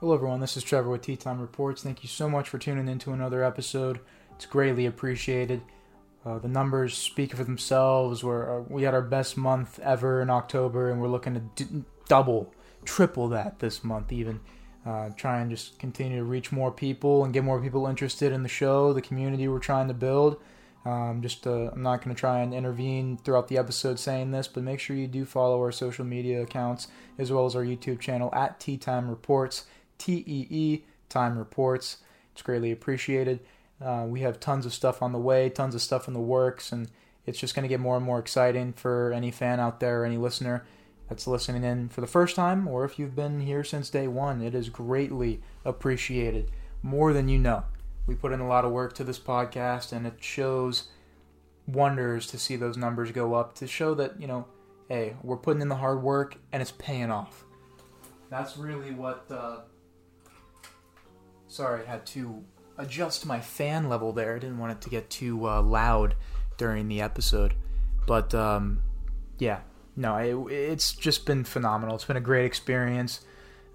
Hello, everyone. This is Trevor with Tee Time Reports. Thank you so much for tuning in to another episode. It's greatly appreciated. Uh, the numbers speak for themselves. We're, uh, we had our best month ever in October, and we're looking to d- double, triple that this month, even. Uh, try and just continue to reach more people and get more people interested in the show, the community we're trying to build. Um, just uh, I'm not going to try and intervene throughout the episode saying this, but make sure you do follow our social media accounts as well as our YouTube channel at Tee Time Reports. T E E Time Reports. It's greatly appreciated. Uh, we have tons of stuff on the way, tons of stuff in the works, and it's just going to get more and more exciting for any fan out there, any listener that's listening in for the first time, or if you've been here since day one. It is greatly appreciated, more than you know. We put in a lot of work to this podcast, and it shows wonders to see those numbers go up to show that, you know, hey, we're putting in the hard work and it's paying off. That's really what. Uh, sorry, I had to adjust my fan level there. I didn't want it to get too uh, loud during the episode. But um, yeah, no, it, it's just been phenomenal. It's been a great experience.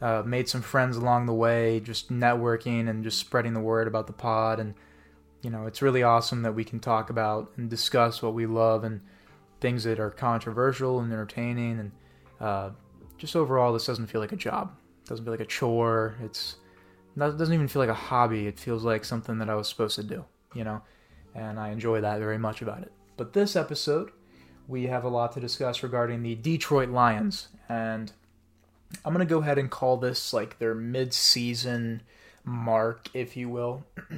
Uh, made some friends along the way, just networking and just spreading the word about the pod. And, you know, it's really awesome that we can talk about and discuss what we love and things that are controversial and entertaining. And uh, just overall, this doesn't feel like a job. It doesn't feel like a chore. It's it doesn't even feel like a hobby. It feels like something that I was supposed to do, you know, and I enjoy that very much about it. But this episode, we have a lot to discuss regarding the Detroit Lions, and I'm going to go ahead and call this like their mid-season mark, if you will.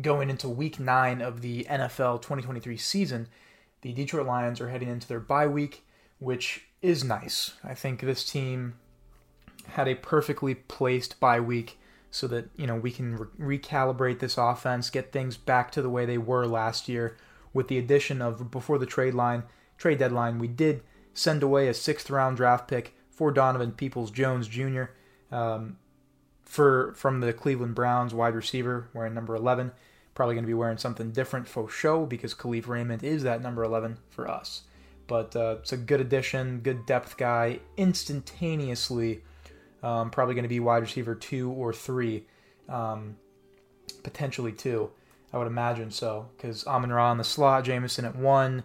Going into week nine of the NFL 2023 season, the Detroit Lions are heading into their bye week, which is nice. I think this team had a perfectly placed bye week so that you know we can re- recalibrate this offense, get things back to the way they were last year. With the addition of before the trade line trade deadline, we did send away a sixth round draft pick for Donovan Peoples Jones Jr. Um, for from the Cleveland Browns wide receiver wearing number 11. Probably going to be wearing something different for show because Kalif Raymond is that number 11 for us. But uh, it's a good addition, good depth guy, instantaneously um, probably going to be wide receiver two or three, um, potentially two. I would imagine so, because Amon Ra in the slot, Jameson at one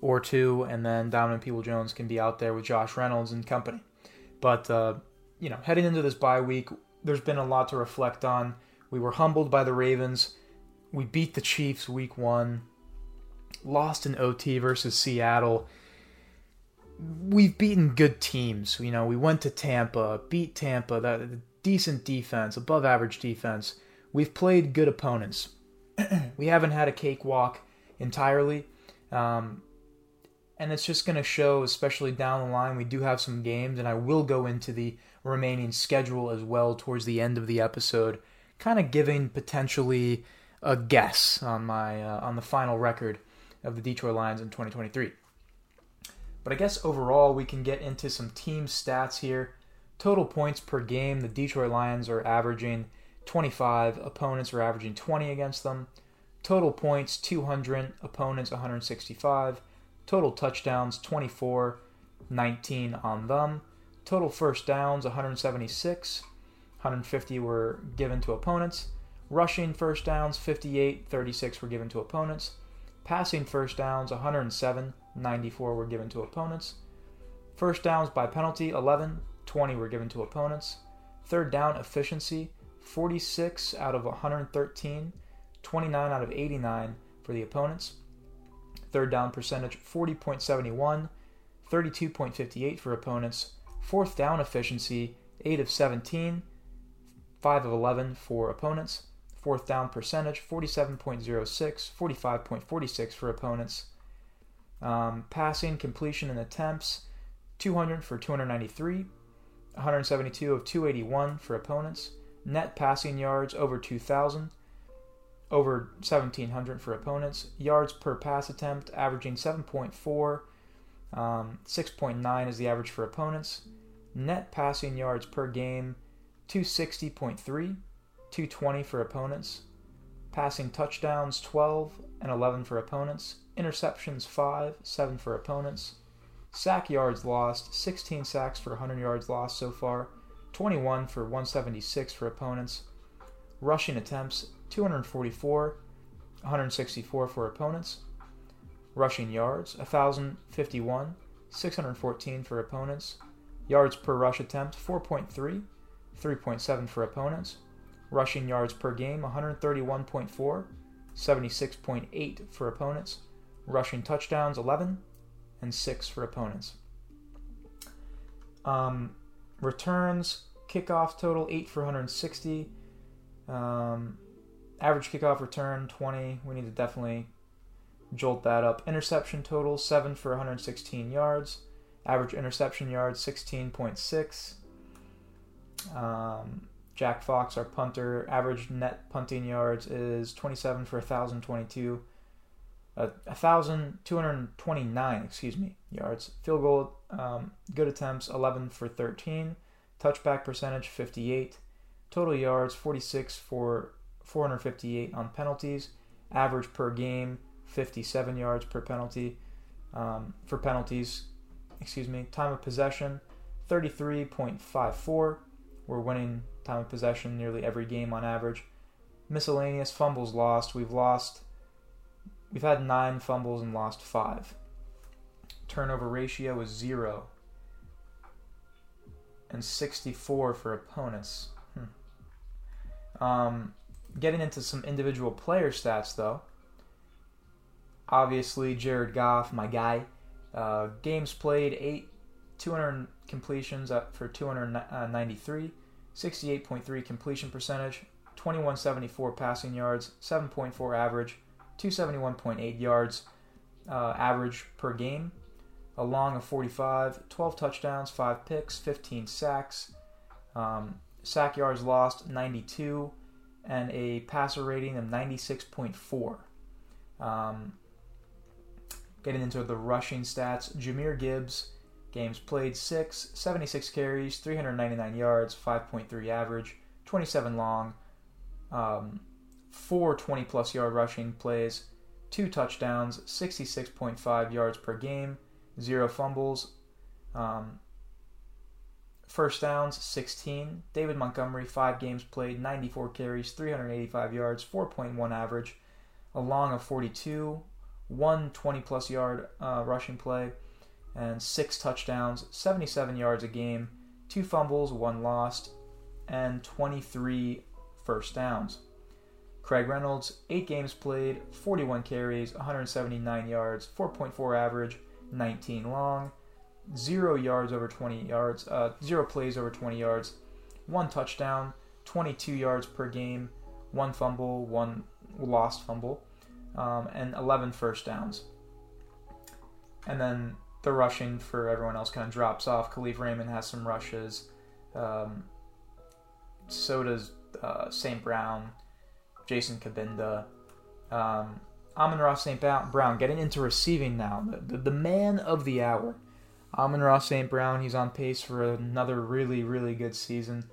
or two, and then Donovan People Jones can be out there with Josh Reynolds and company. But uh, you know, heading into this bye week, there's been a lot to reflect on. We were humbled by the Ravens. We beat the Chiefs week one. Lost in OT versus Seattle we've beaten good teams. You know, we went to Tampa, beat Tampa, that decent defense, above average defense. We've played good opponents. we haven't had a cakewalk entirely. Um, and it's just going to show, especially down the line. We do have some games, and I will go into the remaining schedule as well towards the end of the episode, kind of giving potentially a guess on my uh, on the final record of the Detroit Lions in 2023. But I guess overall, we can get into some team stats here. Total points per game, the Detroit Lions are averaging 25, opponents are averaging 20 against them. Total points 200, opponents 165. Total touchdowns 24, 19 on them. Total first downs 176, 150 were given to opponents. Rushing first downs 58, 36 were given to opponents. Passing first downs 107, 94 were given to opponents. First downs by penalty, 11, 20 were given to opponents. Third down efficiency, 46 out of 113, 29 out of 89 for the opponents. Third down percentage, 40.71, 32.58 for opponents. Fourth down efficiency, 8 of 17, 5 of 11 for opponents. Fourth down percentage, 47.06, 45.46 for opponents. Um, passing, completion, and attempts 200 for 293, 172 of 281 for opponents. Net passing yards over 2,000, over 1,700 for opponents. Yards per pass attempt averaging 7.4, um, 6.9 is the average for opponents. Net passing yards per game 260.3, 220 for opponents. Passing touchdowns 12 and 11 for opponents interceptions 5, 7 for opponents. Sack yards lost, 16 sacks for 100 yards lost so far. 21 for 176 for opponents. Rushing attempts, 244, 164 for opponents. Rushing yards, 1,051, 614 for opponents. Yards per rush attempt, 4.3, 3.7 for opponents. Rushing yards per game, 131.4, 76.8 for opponents. Rushing touchdowns, 11, and 6 for opponents. Um, returns, kickoff total, 8 for 160. Um, average kickoff return, 20. We need to definitely jolt that up. Interception total, 7 for 116 yards. Average interception yards, 16.6. Um, Jack Fox, our punter, average net punting yards is 27 for 1,022. Uh, 1,229, excuse me, yards. Field goal, um, good attempts, 11 for 13. Touchback percentage, 58. Total yards, 46 for 458 on penalties. Average per game, 57 yards per penalty. Um, for penalties, excuse me. Time of possession, 33.54. We're winning time of possession nearly every game on average. Miscellaneous fumbles lost. We've lost. We've had nine fumbles and lost five. Turnover ratio is zero. And 64 for opponents. Hmm. Um, getting into some individual player stats, though. Obviously, Jared Goff, my guy. Uh, games played, eight, 200 completions up for 293, 68.3 completion percentage, 2174 passing yards, 7.4 average, 271.8 yards uh, average per game, a long of 45, 12 touchdowns, 5 picks, 15 sacks, um, sack yards lost 92, and a passer rating of 96.4. Um, getting into the rushing stats, Jahmyr Gibbs, games played 6, 76 carries, 399 yards, 5.3 average, 27 long, um, 4 20 plus yard rushing plays, 2 touchdowns, 66.5 yards per game, 0 fumbles. Um, First downs, 16. David Montgomery, 5 games played, 94 carries, 385 yards, 4.1 average, a long of 42, one 20 plus yard uh, rushing play, and 6 touchdowns, 77 yards a game, 2 fumbles, 1 lost, and 23 first downs. Craig Reynolds, 8 games played, 41 carries, 179 yards, 4.4 average, 19 long zero yards over 20 yards, uh, zero plays over 20 yards, one touchdown, 22 yards per game, one fumble, one lost fumble, um, and 11 first downs. And then the rushing for everyone else kind of drops off. Kalif Raymond has some rushes. Um, so does uh, St. Brown, Jason Cabinda. Um, Amon-Ra St. Brown getting into receiving now. The, the, the man of the hour. Amon-Ra St. Brown, he's on pace for another really, really good season.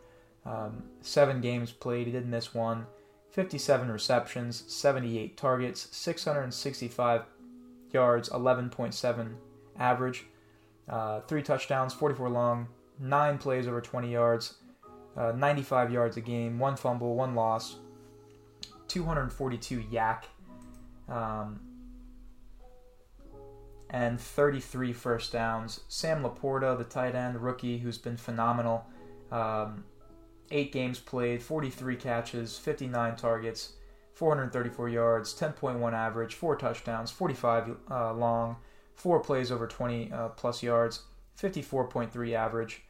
Um, seven games played, he didn't miss one. 57 receptions, 78 targets, 665 yards, 11.7 average, uh, three touchdowns, 44 long, nine plays over 20 yards, uh, 95 yards a game, one fumble, one loss, 242 YAC. Um, and 33 first downs. Sam LaPorta, the tight end rookie, who's been phenomenal. Um, eight games played, 43 catches, 59 targets, 434 yards, 10.1 average, four touchdowns, 45 uh, long, four plays over 20 uh, plus yards, 54.3 average,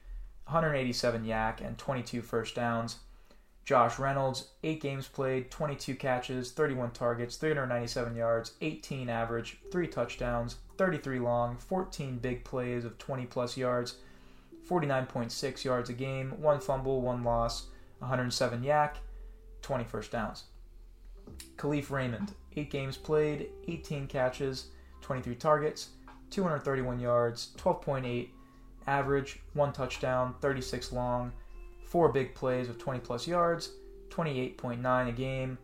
187 YAC, and 22 first downs. Josh Reynolds, 8 games played, 22 catches, 31 targets, 397 yards, 18 average, 3 touchdowns, 33 long, 14 big plays of 20 plus yards, 49.6 yards a game, 1 fumble, 1 loss, 107 YAC, 20 first downs. Kalif Raymond, 8 games played, 18 catches, 23 targets, 231 yards, 12.8 average, 1 touchdown, 36 long, four big plays of 20 plus yards, 28.9 a game.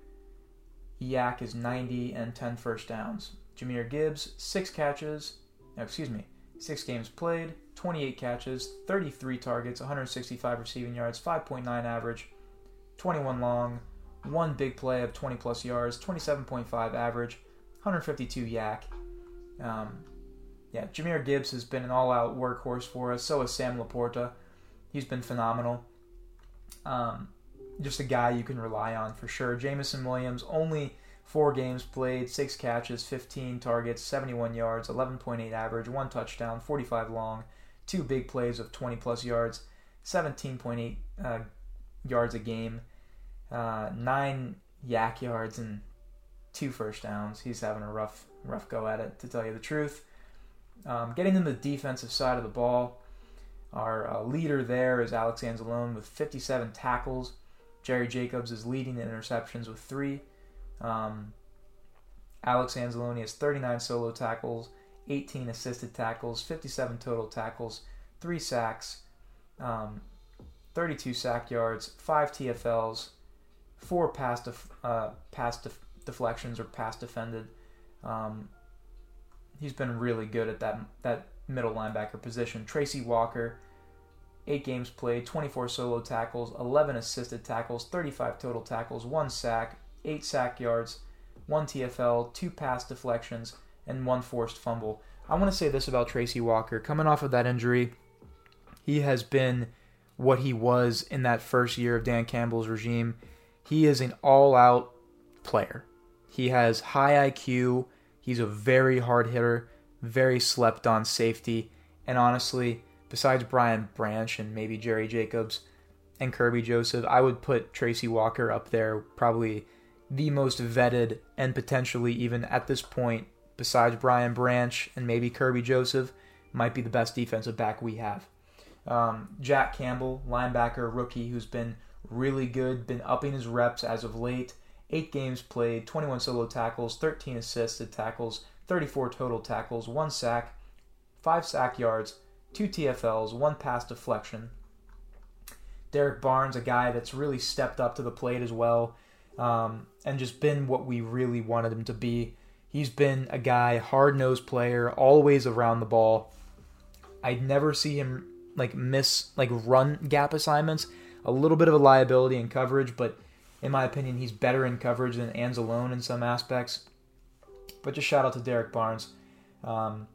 YAC is 90 and 10 first downs. Jahmyr Gibbs, six catches, no, excuse me, Six games played, 28 catches, 33 targets, 165 receiving yards, 5.9 average, 21 long, one big play of 20 plus yards, 27.5 average, 152 YAC. Um, yeah, Jahmyr Gibbs has been an all-out workhorse for us. So has Sam LaPorta. He's been phenomenal. Um, just a guy you can rely on for sure. Jameson Williams only four games played, six catches, 15 targets, 71 yards, 11.8 average, one touchdown, 45 long, two big plays of 20 plus yards, 17.8 uh, yards a game, uh, nine YAC yards, and two first downs. He's having a rough rough go at it, to tell you the truth. Um, getting in the defensive side of the ball, our uh, leader there is Alex Anzalone with 57 tackles. Jerry Jacobs is leading the interceptions with three. Um, Alex Anzalone has 39 solo tackles, 18 assisted tackles, 57 total tackles, three sacks, um, 32 sack yards, five TFLs, four pass def- uh, pass def- deflections or pass defended. Um, he's been really good at that that middle linebacker position. Tracy Walker, eight games played, 24 solo tackles, 11 assisted tackles, 35 total tackles, one sack, eight sack yards, one TFL, two pass deflections, and one forced fumble. I want to say this about Tracy Walker. Coming off of that injury, he has been what he was in that first year of Dan Campbell's regime. He is an all out player. He has high IQ. He's a very hard hitter, very slept on safety. And honestly, besides Brian Branch and maybe Jerry Jacobs and Kerby Joseph, I would put Tracy Walker up there, probably the most vetted and potentially even at this point, besides Brian Branch and maybe Kerby Joseph, might be the best defensive back we have. Um, Jack Campbell, linebacker rookie, who's been really good, been upping his reps as of late. Eight games played, 21 solo tackles, 13 assisted tackles, 34 total tackles, one sack, five sack yards, two TFLs, one pass deflection. Derrick Barnes, a guy that's really stepped up to the plate as well, um, and just been what we really wanted him to be. He's been a guy, hard nosed player, always around the ball. I'd never see him like miss like run gap assignments. A little bit of a liability in coverage, but in my opinion, he's better in coverage than Anzalone in some aspects. But just shout out to Derrick Barnes, um,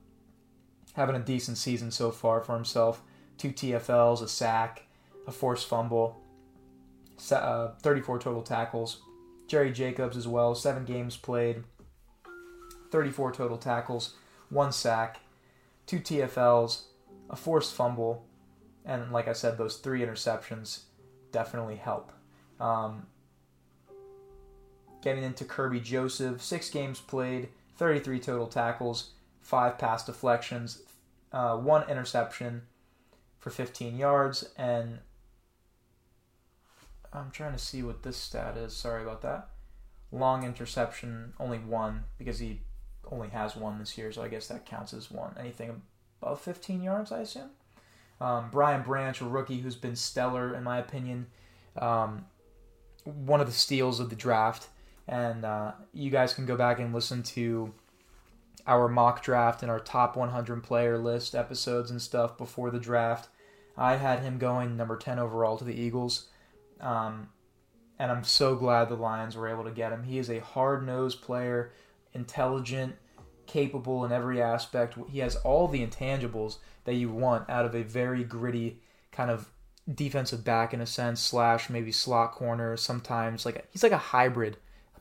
having a decent season so far for himself. Two TFLs, a sack, a forced fumble, uh, 34 total tackles. Jerry Jacobs as well, seven games played, 34 total tackles, one sack, two TFLs, a forced fumble, and like I said, those three interceptions definitely help. Um, getting into Kerby Joseph, six games played, 33 total tackles, five pass deflections, uh, one interception for 15 yards, and I'm trying to see what this stat is. Sorry about that. Long interception, only one because he only has one this year, so I guess that counts as one. Anything above 15 yards, I assume. Um, Brian Branch, a rookie who's been stellar in my opinion, um, one of the steals of the draft. And uh, you guys can go back and listen to our mock draft and our top 100 player list episodes and stuff before the draft. I had him going number 10 overall to the Eagles. Um, and I'm so glad the Lions were able to get him. He is a hard nosed player, intelligent, capable in every aspect. He has all the intangibles that you want out of a very gritty kind of defensive back in a sense, slash maybe slot corner. Sometimes like he's like a hybrid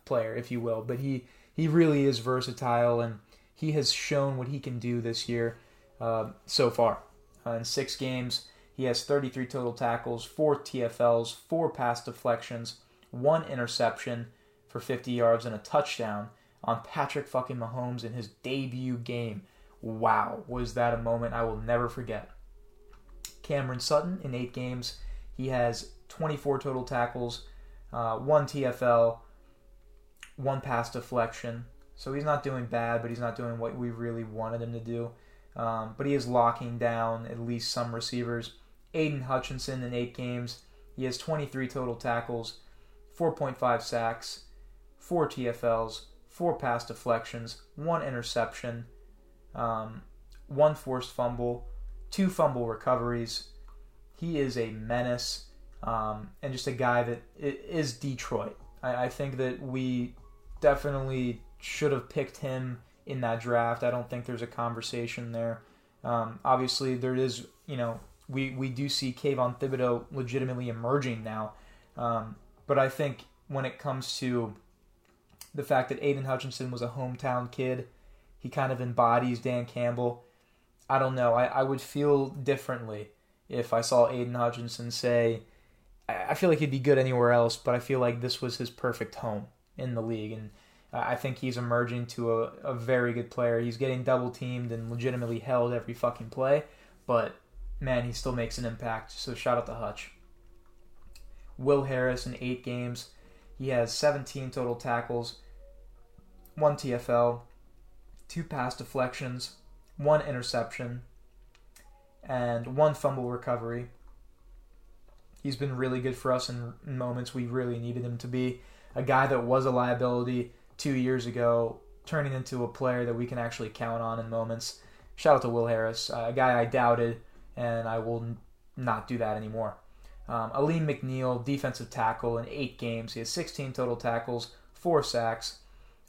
player, if you will. But he he really is versatile, and he has shown what he can do this year uh, so far. Uh, in six games, he has 33 total tackles, four TFLs, four pass deflections, one interception for 50 yards, and a touchdown on Patrick fucking Mahomes in his debut game. Wow, was that a moment I will never forget. Cameron Sutton in eight games, he has 24 total tackles, uh, one TFL, one pass deflection. So he's not doing bad, but he's not doing what we really wanted him to do. Um, but he is locking down at least some receivers. Aidan Hutchinson in eight games. He has 23 total tackles, 4.5 sacks, 4 TFLs, 4 pass deflections, 1 interception, um, one forced fumble, two fumble recoveries. He is a menace um, and just a guy that is Detroit. I, I think that we definitely should have picked him in that draft. I don't think there's a conversation there. Um, obviously, there is, you know, we, we do see Kayvon Thibodeaux legitimately emerging now. Um, but I think when it comes to the fact that Aidan Hutchinson was a hometown kid, he kind of embodies Dan Campbell. I don't know. I, I would feel differently if I saw Aidan Hutchinson say, I feel like he'd be good anywhere else, but I feel like this was his perfect home in the league. And I think he's emerging to a, a very good player. He's getting double teamed and legitimately held every fucking play, but man, he still makes an impact. So shout out to Hutch. Will Harris in eight games. He has 17 total tackles, one TFL, two pass deflections, one interception, and one fumble recovery. He's been really good for us in moments we really needed him to be. A guy that was a liability two years ago turning into a player that we can actually count on in moments. Shout out to Will Harris, uh, a guy I doubted, and I will not do that anymore. Um, Alim McNeill, defensive tackle in eight games. He has 16 total tackles, four sacks,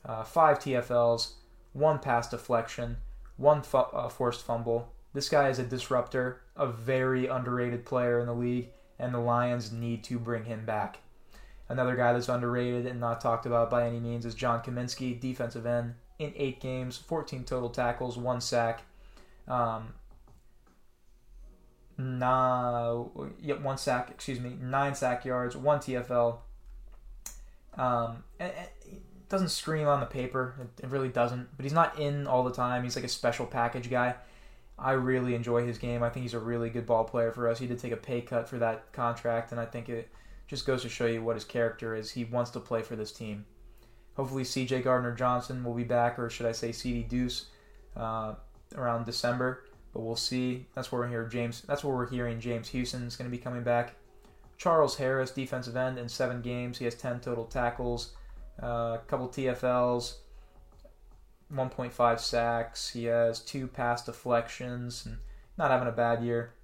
uh, five TFLs, one pass deflection, one fu- uh, forced fumble. This guy is a disruptor, a very underrated player in the league, and the Lions need to bring him back. Another guy that's underrated and not talked about by any means is John Cominsky, defensive end, in eight games, 14 total tackles, one sack. Um, nah, yeah, one sack, excuse me, nine sack yards, one TFL. Um, and, and it doesn't scream on the paper. It, it really doesn't. But he's not in all the time. He's like a special package guy. I really enjoy his game. I think he's a really good ball player for us. He did take a pay cut for that contract, and I think it just goes to show you what his character is. He wants to play for this team. Hopefully, CJ Gardner Johnson will be back, or should I say, Ceedy Duce, uh, around December. But we'll see. That's where we're hearing James. That's where we're hearing James Houston is going to be coming back. Charles Harris, defensive end, in seven games, he has ten total tackles, uh, a couple TFLs, 1.5 sacks. He has two pass deflections, and not having a bad year.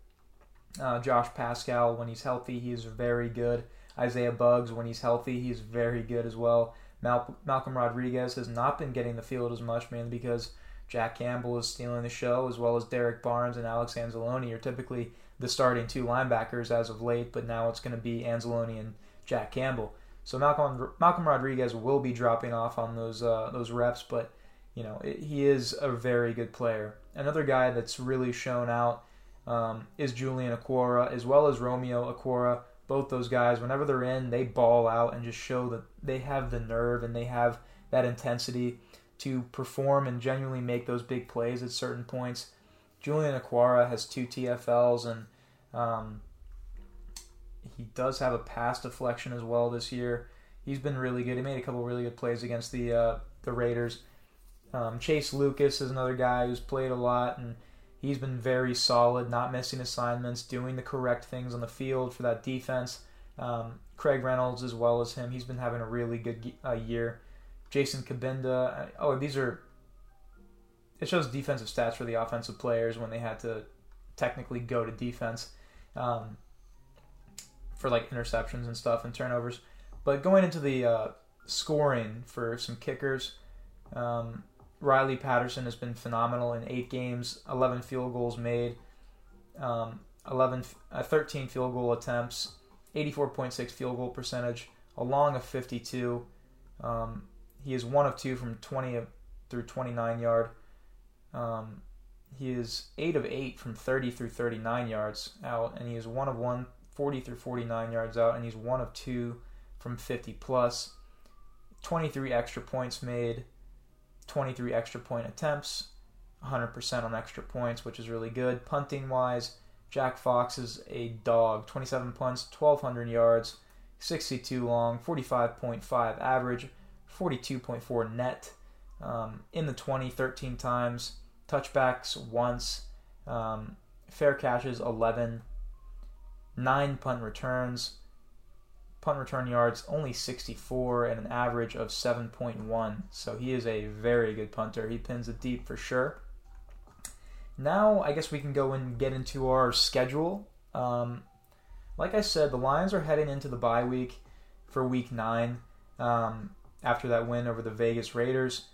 Uh, Josh Paschal, when he's healthy, he is very good. Isaiah Buggs, when he's healthy, he's very good as well. Mal- Malcolm Rodriguez has not been getting the field as much, mainly because Jack Campbell is stealing the show, as well as Derrick Barnes and Alex Anzalone are typically the starting two linebackers as of late, but now it's going to be Anzalone and Jack Campbell. So Malcolm Malcolm Rodriguez will be dropping off on those uh, those reps, but you know it, he is a very good player. Another guy that's really shown out um, is Julian Okwara, as well as Romeo Okwara both those guys, whenever they're in, they ball out and just show that they have the nerve and they have that intensity to perform and genuinely make those big plays at certain points. Julian Okwara has two TFLs and um, he does have a pass deflection as well this year. He's been really good. He made a couple really good plays against the uh, the Raiders. Um, Chase Lucas is another guy who's played a lot and He's been very solid, not missing assignments, doing the correct things on the field for that defense. Um, Craig Reynolds, as well as him, he's been having a really good uh, year. Jason Cabinda. Uh, oh, these are. It shows defensive stats for the offensive players when they had to technically go to defense um, for like interceptions and stuff and turnovers. But going into the uh, scoring for some kickers, um, Riley Patterson has been phenomenal in eight games, 11 field goals made, um, 11, uh, 13 field goal attempts, 84.6 field goal percentage, along a long of 52. Um, he is one of two from 20 through 29 yard. Um, he is 8 of 8 from 30 through 39 yards out, and he is 1 of 1, 40 through 49 yards out, and he's 1 of 2 from 50 plus. 23 extra points made, 23 extra point attempts, 100% on extra points, which is really good. Punting wise, Jack Fox is a dog. 27 punts, 1,200 yards, 62 long, 45.5 average, 42.4 net. Um, in the 20, 13 times. Touchbacks once. Um, fair catches 11. Nine punt returns punt return yards only 64 and an average of 7.1. So he is a very good punter. He pins it deep for sure. now I guess we can go and get into our schedule. Um, like I said, the Lions are heading into the bye week for Week Nine um, after that win over the Vegas Raiders.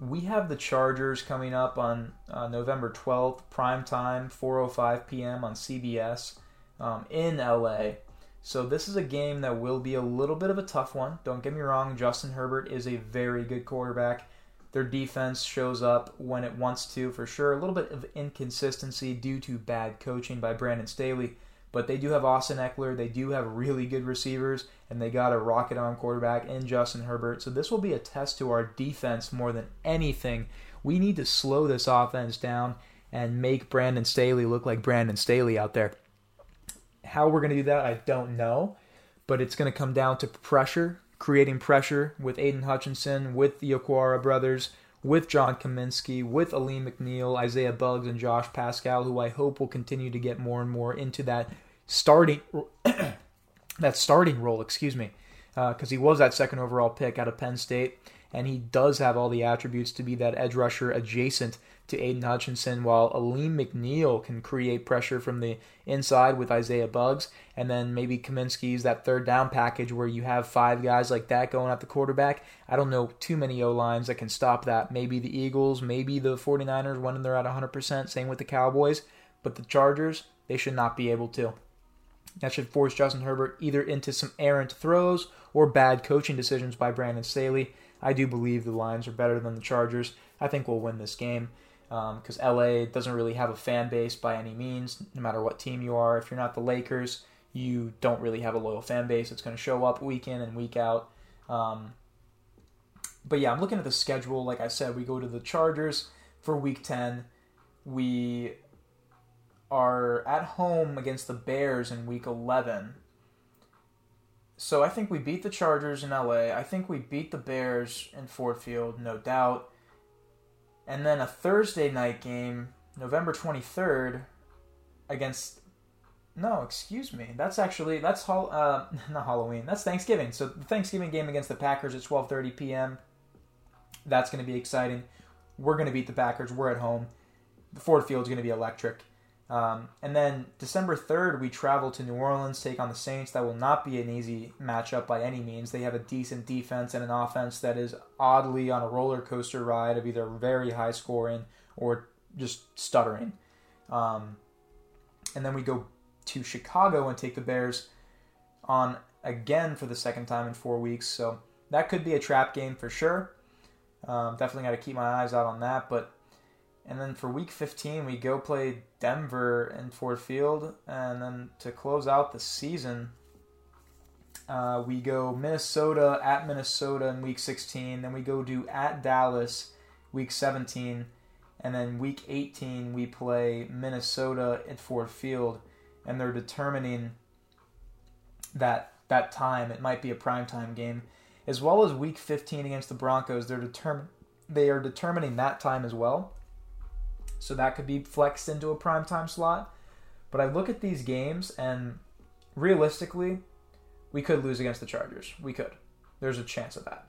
We have the Chargers coming up on uh, November 12th, prime time, 4:05 p.m. on CBS um, in LA. So this is a game that will be a little bit of a tough one. Don't get me wrong, Justin Herbert is a very good quarterback. Their defense shows up when it wants to, for sure. A little bit of inconsistency due to bad coaching by Brandon Staley, but they do have Austin Ekeler. They do have really good receivers, and they got a rocket on quarterback in Justin Herbert. So this will be a test to our defense more than anything. We need to slow this offense down and make Brandon Staley look like Brandon Staley out there. How we're going to do that, I don't know, but it's going to come down to pressure, creating pressure with Aidan Hutchinson, with the Okwara brothers, with John Cominsky, with Alim McNeill, Isaiah Buggs, and Josh Paschal, who I hope will continue to get more and more into that starting that starting role. Excuse me, because uh, he was that second overall pick out of Penn State, and he does have all the attributes to be that edge rusher adjacent to Aidan Hutchinson, while Alim McNeill can create pressure from the inside with Isaiah Buggs. and then maybe Cominsky's that third down package where you have five guys like that going at the quarterback. I don't know too many O lines that can stop that. Maybe the Eagles, maybe the 49ers when they're at 100%, same with the Cowboys, but the Chargers, they should not be able to. That should force Justin Herbert either into some errant throws or bad coaching decisions by Brandon Staley. I do believe the Lions are better than the Chargers. I think we'll win this game because um, LA doesn't really have a fan base by any means, no matter what team you are. If you're not the Lakers, you don't really have a loyal fan base. It's going to show up week in and week out. Um, but yeah, I'm looking at the schedule. Like I said, we go to the Chargers for week 10. We are at home against the Bears in week 11. So I think we beat the Chargers in LA. I think we beat the Bears in Ford Field, no doubt and then a Thursday night game, November 23rd, against. No, excuse me. That's actually that's uh, not Halloween. That's Thanksgiving. So the Thanksgiving game against the Packers at 12:30 p.m. That's going to be exciting. We're going to beat the Packers. We're at home. The Ford Field's going to be electric. Um, and then December 3rd, we travel to New Orleans, take on the Saints. That will not be an easy matchup by any means. They have a decent defense and an offense that is oddly on a roller coaster ride of either very high scoring or just stuttering. Um, and then we go to Chicago and take the Bears on again for the second time in four weeks. So that could be a trap game for sure. Um, definitely got to keep my eyes out on that. But and then for week 15, we go play Denver in Ford Field. And then to close out the season, uh, we go Minnesota at Minnesota in week 16. Then we go do at Dallas week 17. And then week 18, we play Minnesota at Ford Field. And they're determining that that time. It might be a primetime game. As well as week 15 against the Broncos, they're determined they are determining that time as well so that could be flexed into a primetime slot. But I look at these games, and realistically, we could lose against the Chargers. We could. There's a chance of that.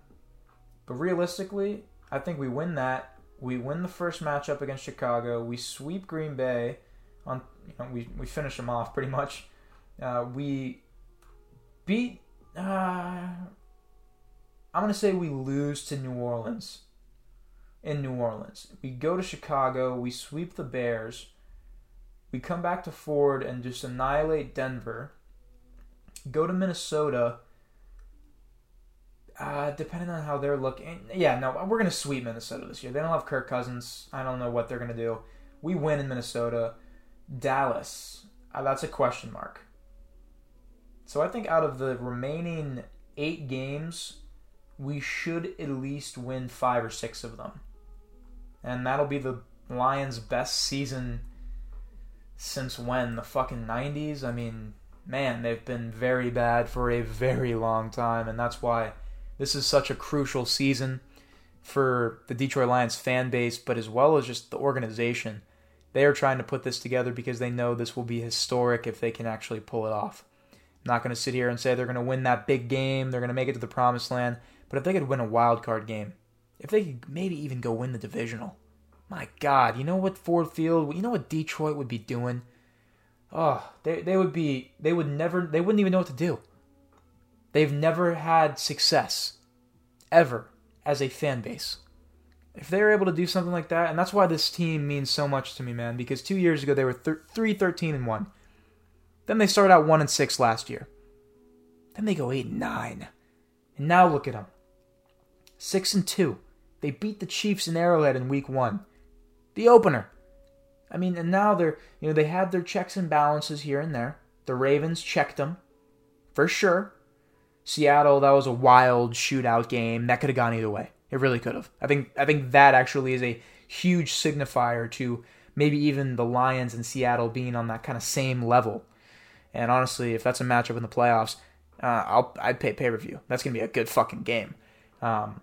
But realistically, I think we win that. We win the first matchup against Chicago. We sweep Green Bay. On you know, we we finish them off pretty much. Uh, we beat. Uh, I'm gonna say we lose to New Orleans in New Orleans. We go to Chicago, we sweep the Bears, we come back to Ford and just annihilate Denver, go to Minnesota. Uh, depending on how they're looking, yeah, no, we're gonna sweep Minnesota this year. They don't have Kirk Cousins. I don't know what they're gonna do. We win in Minnesota. Dallas, uh, that's a question mark. So I think out of the remaining eight games, we should at least win five or six of them and that'll be the Lions' best season since when? The fucking 90s? I mean, man, they've been very bad for a very long time, and that's why this is such a crucial season for the Detroit Lions fan base, but as well as just the organization. They are trying to put this together because they know this will be historic if they can actually pull it off. I'm not going to sit here and say they're going to win that big game, they're going to make it to the promised land, but if they could win a wild card game, if they could maybe even go win the divisional, My God, you know what Ford Field, you know what Detroit would be doing? Oh, they they would be they would never they wouldn't even know what to do. They've never had success ever as a fan base. If they were able to do something like that, and that's why this team means so much to me, man, because 2 years ago they were thir- 3 13 and 1. Then they started out 1 and 6 last year. Then they go 8 and 9. And now look at them. 6 and 2. They beat the Chiefs in Arrowhead in week 1. The opener. I mean, and now they're, you know, they had their checks and balances here and there. The Ravens checked them for sure. Seattle, that was a wild shootout game. That could have gone either way. It really could have. I think I think that actually is a huge signifier to maybe even the Lions and Seattle being on that kind of same level. And honestly, if that's a matchup in the playoffs, uh, I'll I'd pay pay per view. That's gonna be a good fucking game. Um,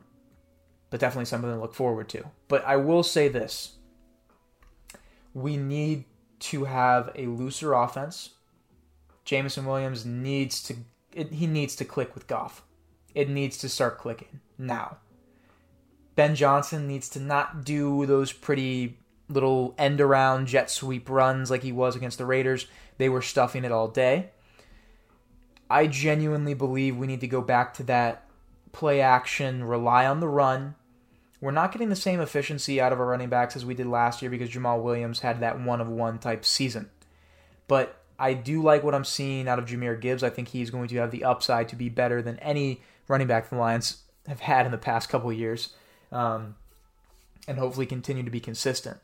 but definitely something to look forward to. But I will say this: we need to have a looser offense. Jameson Williams needs to it, he needs to click with Goff. It needs to start clicking now. Ben Johnson needs to not do those pretty little end around jet sweep runs like he was against the Raiders. They were stuffing it all day. I genuinely believe we need to go back to that play action, rely on the run. We're not getting the same efficiency out of our running backs as we did last year because Jamaal Williams had that one of one type season. But I do like what I'm seeing out of Jahmyr Gibbs. I think he's going to have the upside to be better than any running back the Lions have had in the past couple years, um, and hopefully continue to be consistent.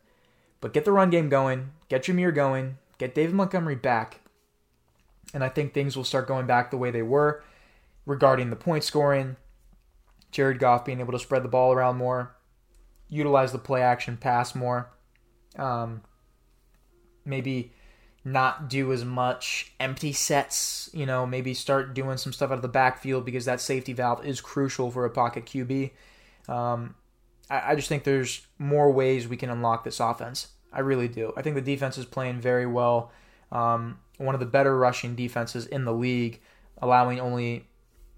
But get the run game going, get Jahmyr going, get David Montgomery back, and I think things will start going back the way they were regarding the point scoring. Jared Goff being able to spread the ball around more, utilize the play action pass more, um, maybe not do as much empty sets, you know, maybe start doing some stuff out of the backfield because that safety valve is crucial for a pocket QB. Um, I, I, just think there's more ways we can unlock this offense. I really do. I think the defense is playing very well. Um, one of the better rushing defenses in the league, allowing only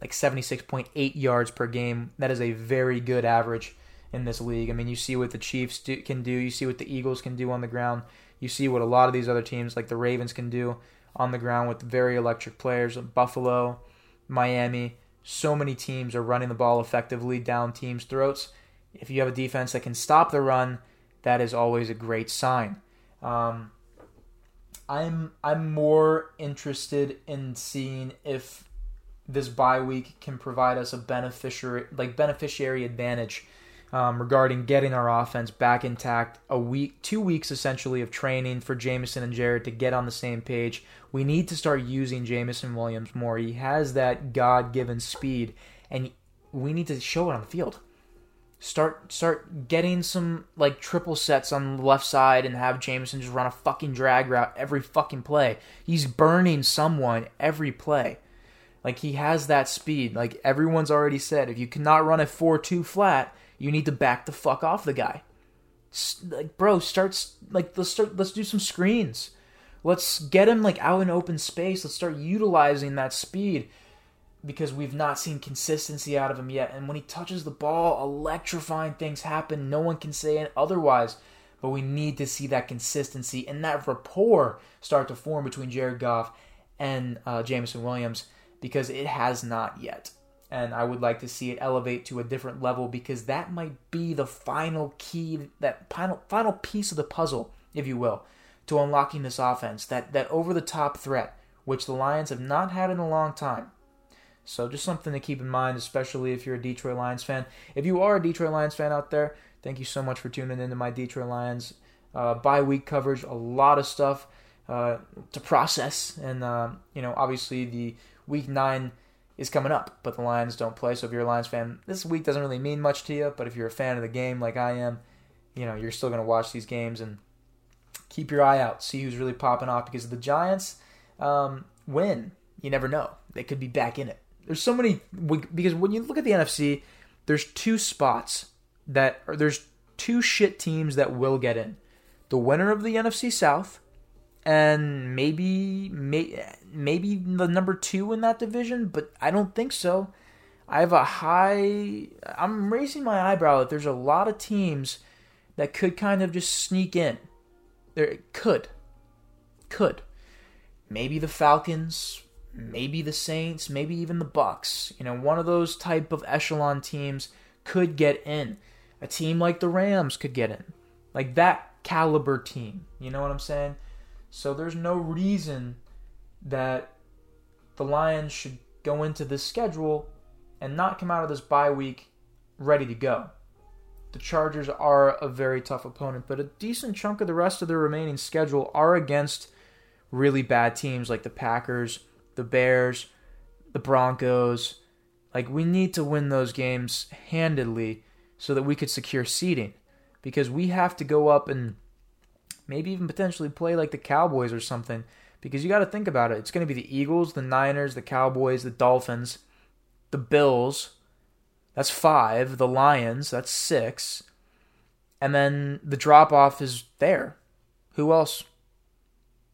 like 76.8 yards per game. That is a very good average in this league. I mean, you see what the Chiefs do, can do, you see what the Eagles can do on the ground. You see what a lot of these other teams, like the Ravens, can do on the ground with very electric players. Buffalo, Miami, so many teams are running the ball effectively down teams' throats. If you have a defense that can stop the run, that is always a great sign. Um, I'm I'm more interested in seeing if this bye week can provide us a beneficiary like beneficiary advantage um, regarding getting our offense back intact. A week, two weeks essentially of training for Jameson and Jared to get on the same page. We need to start using Jameson Williams more. He has that God given speed, and we need to show it on the field. Start start getting some like triple sets on the left side and have Jameson just run a fucking drag route every fucking play. He's burning someone every play. Like he has that speed. Like everyone's already said, if you cannot run a 4-2 flat, you need to back the fuck off the guy. Like, bro, starts like let's start. Let's do some screens. Let's get him like out in open space. Let's start utilizing that speed because we've not seen consistency out of him yet. And when he touches the ball, electrifying things happen. No one can say it otherwise. But we need to see that consistency and that rapport start to form between Jared Goff and uh, Jameson Williams because it has not yet and I would like to see it elevate to a different level because that might be the final key, that final final piece of the puzzle, if you will, to unlocking this offense. That that over the top threat, which the Lions have not had in a long time. So just something to keep in mind, especially if you're a Detroit Lions fan. If you are a Detroit Lions fan out there, thank you so much for tuning into my Detroit Lions uh, bye week coverage. A lot of stuff uh, to process, and uh, you know, obviously the week nine is coming up, but the Lions don't play. So if you're a Lions fan, this week doesn't really mean much to you. But if you're a fan of the game like I am, you know you're still going to watch these games and keep your eye out, see who's really popping off. Because the Giants um, win, you never know. They could be back in it. There's so many because when you look at the NFC, there's two spots that are there's two shit teams that will get in. The winner of the NFC South and maybe may, maybe the number two in that division, but I don't think so. I have a high. I'm raising my eyebrow that there's a lot of teams that could kind of just sneak in. There could. Could. Maybe the Falcons, maybe the Saints, maybe even the Bucs. You know, one of those type of echelon teams could get in. A team like the Rams could get in. Like that caliber team. You know what I'm saying? So there's no reason that the Lions should go into this schedule and not come out of this bye week ready to go. The Chargers are a very tough opponent, but a decent chunk of the rest of their remaining schedule are against really bad teams like the Packers, the Bears, the Broncos. Like, we need to win those games handedly so that we could secure seeding because we have to go up and maybe even potentially play like the Cowboys or something because you got to think about it. It's going to be the Eagles, the Niners, the Cowboys, the Dolphins, the Bills. That's five. The Lions. That's six. And then the drop off is there. Who else?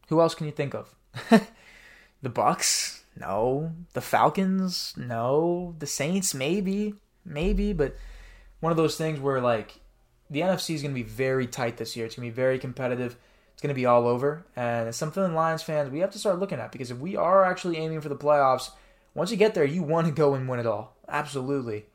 Who else can you think of? the Bucs? No. The Falcons? No. The Saints? Maybe. Maybe. But one of those things where, like, the NFC is going to be very tight this year. It's going to be very competitive. It's going to be all over. And it's something Lions fans we have to start looking at because if we are actually aiming for the playoffs, once you get there, you want to go and win it all. Absolutely.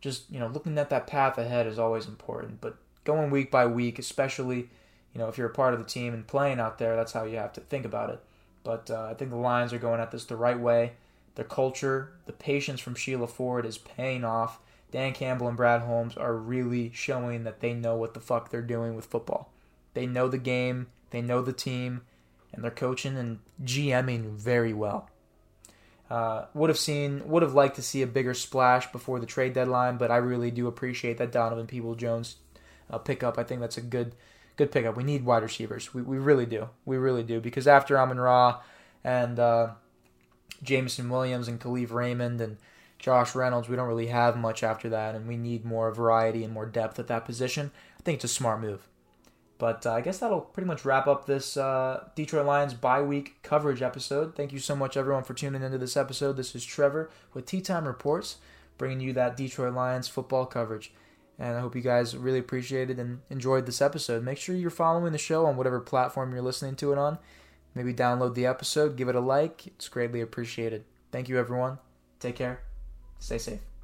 Just, you know, looking at that path ahead is always important. But going week by week, especially, you know, if you're a part of the team and playing out there, that's how you have to think about it. But uh, I think the Lions are going at this the right way. Their culture, the patience from Sheila Ford is paying off. Dan Campbell and Brad Holmes are really showing that they know what the fuck they're doing with football. They know the game, they know the team, and they're coaching and GMing very well. Uh, would have seen, would have liked to see a bigger splash before the trade deadline, but I really do appreciate that Donovan Peoples Jones uh, pickup. I think that's a good, good pickup. We need wide receivers. We, we really do. We really do because after Amon Ra and uh, Jameson Williams and Kalif Raymond and Josh Reynolds, we don't really have much after that, and we need more variety and more depth at that position. I think it's a smart move. But uh, I guess that'll pretty much wrap up this uh, Detroit Lions bye week coverage episode. Thank you so much, everyone, for tuning into this episode. This is Trevor with Tee Time Reports, bringing you that Detroit Lions football coverage. And I hope you guys really appreciated and enjoyed this episode. Make sure you're following the show on whatever platform you're listening to it on. Maybe download the episode, give it a like. It's greatly appreciated. Thank you, everyone. Take care. Stay safe.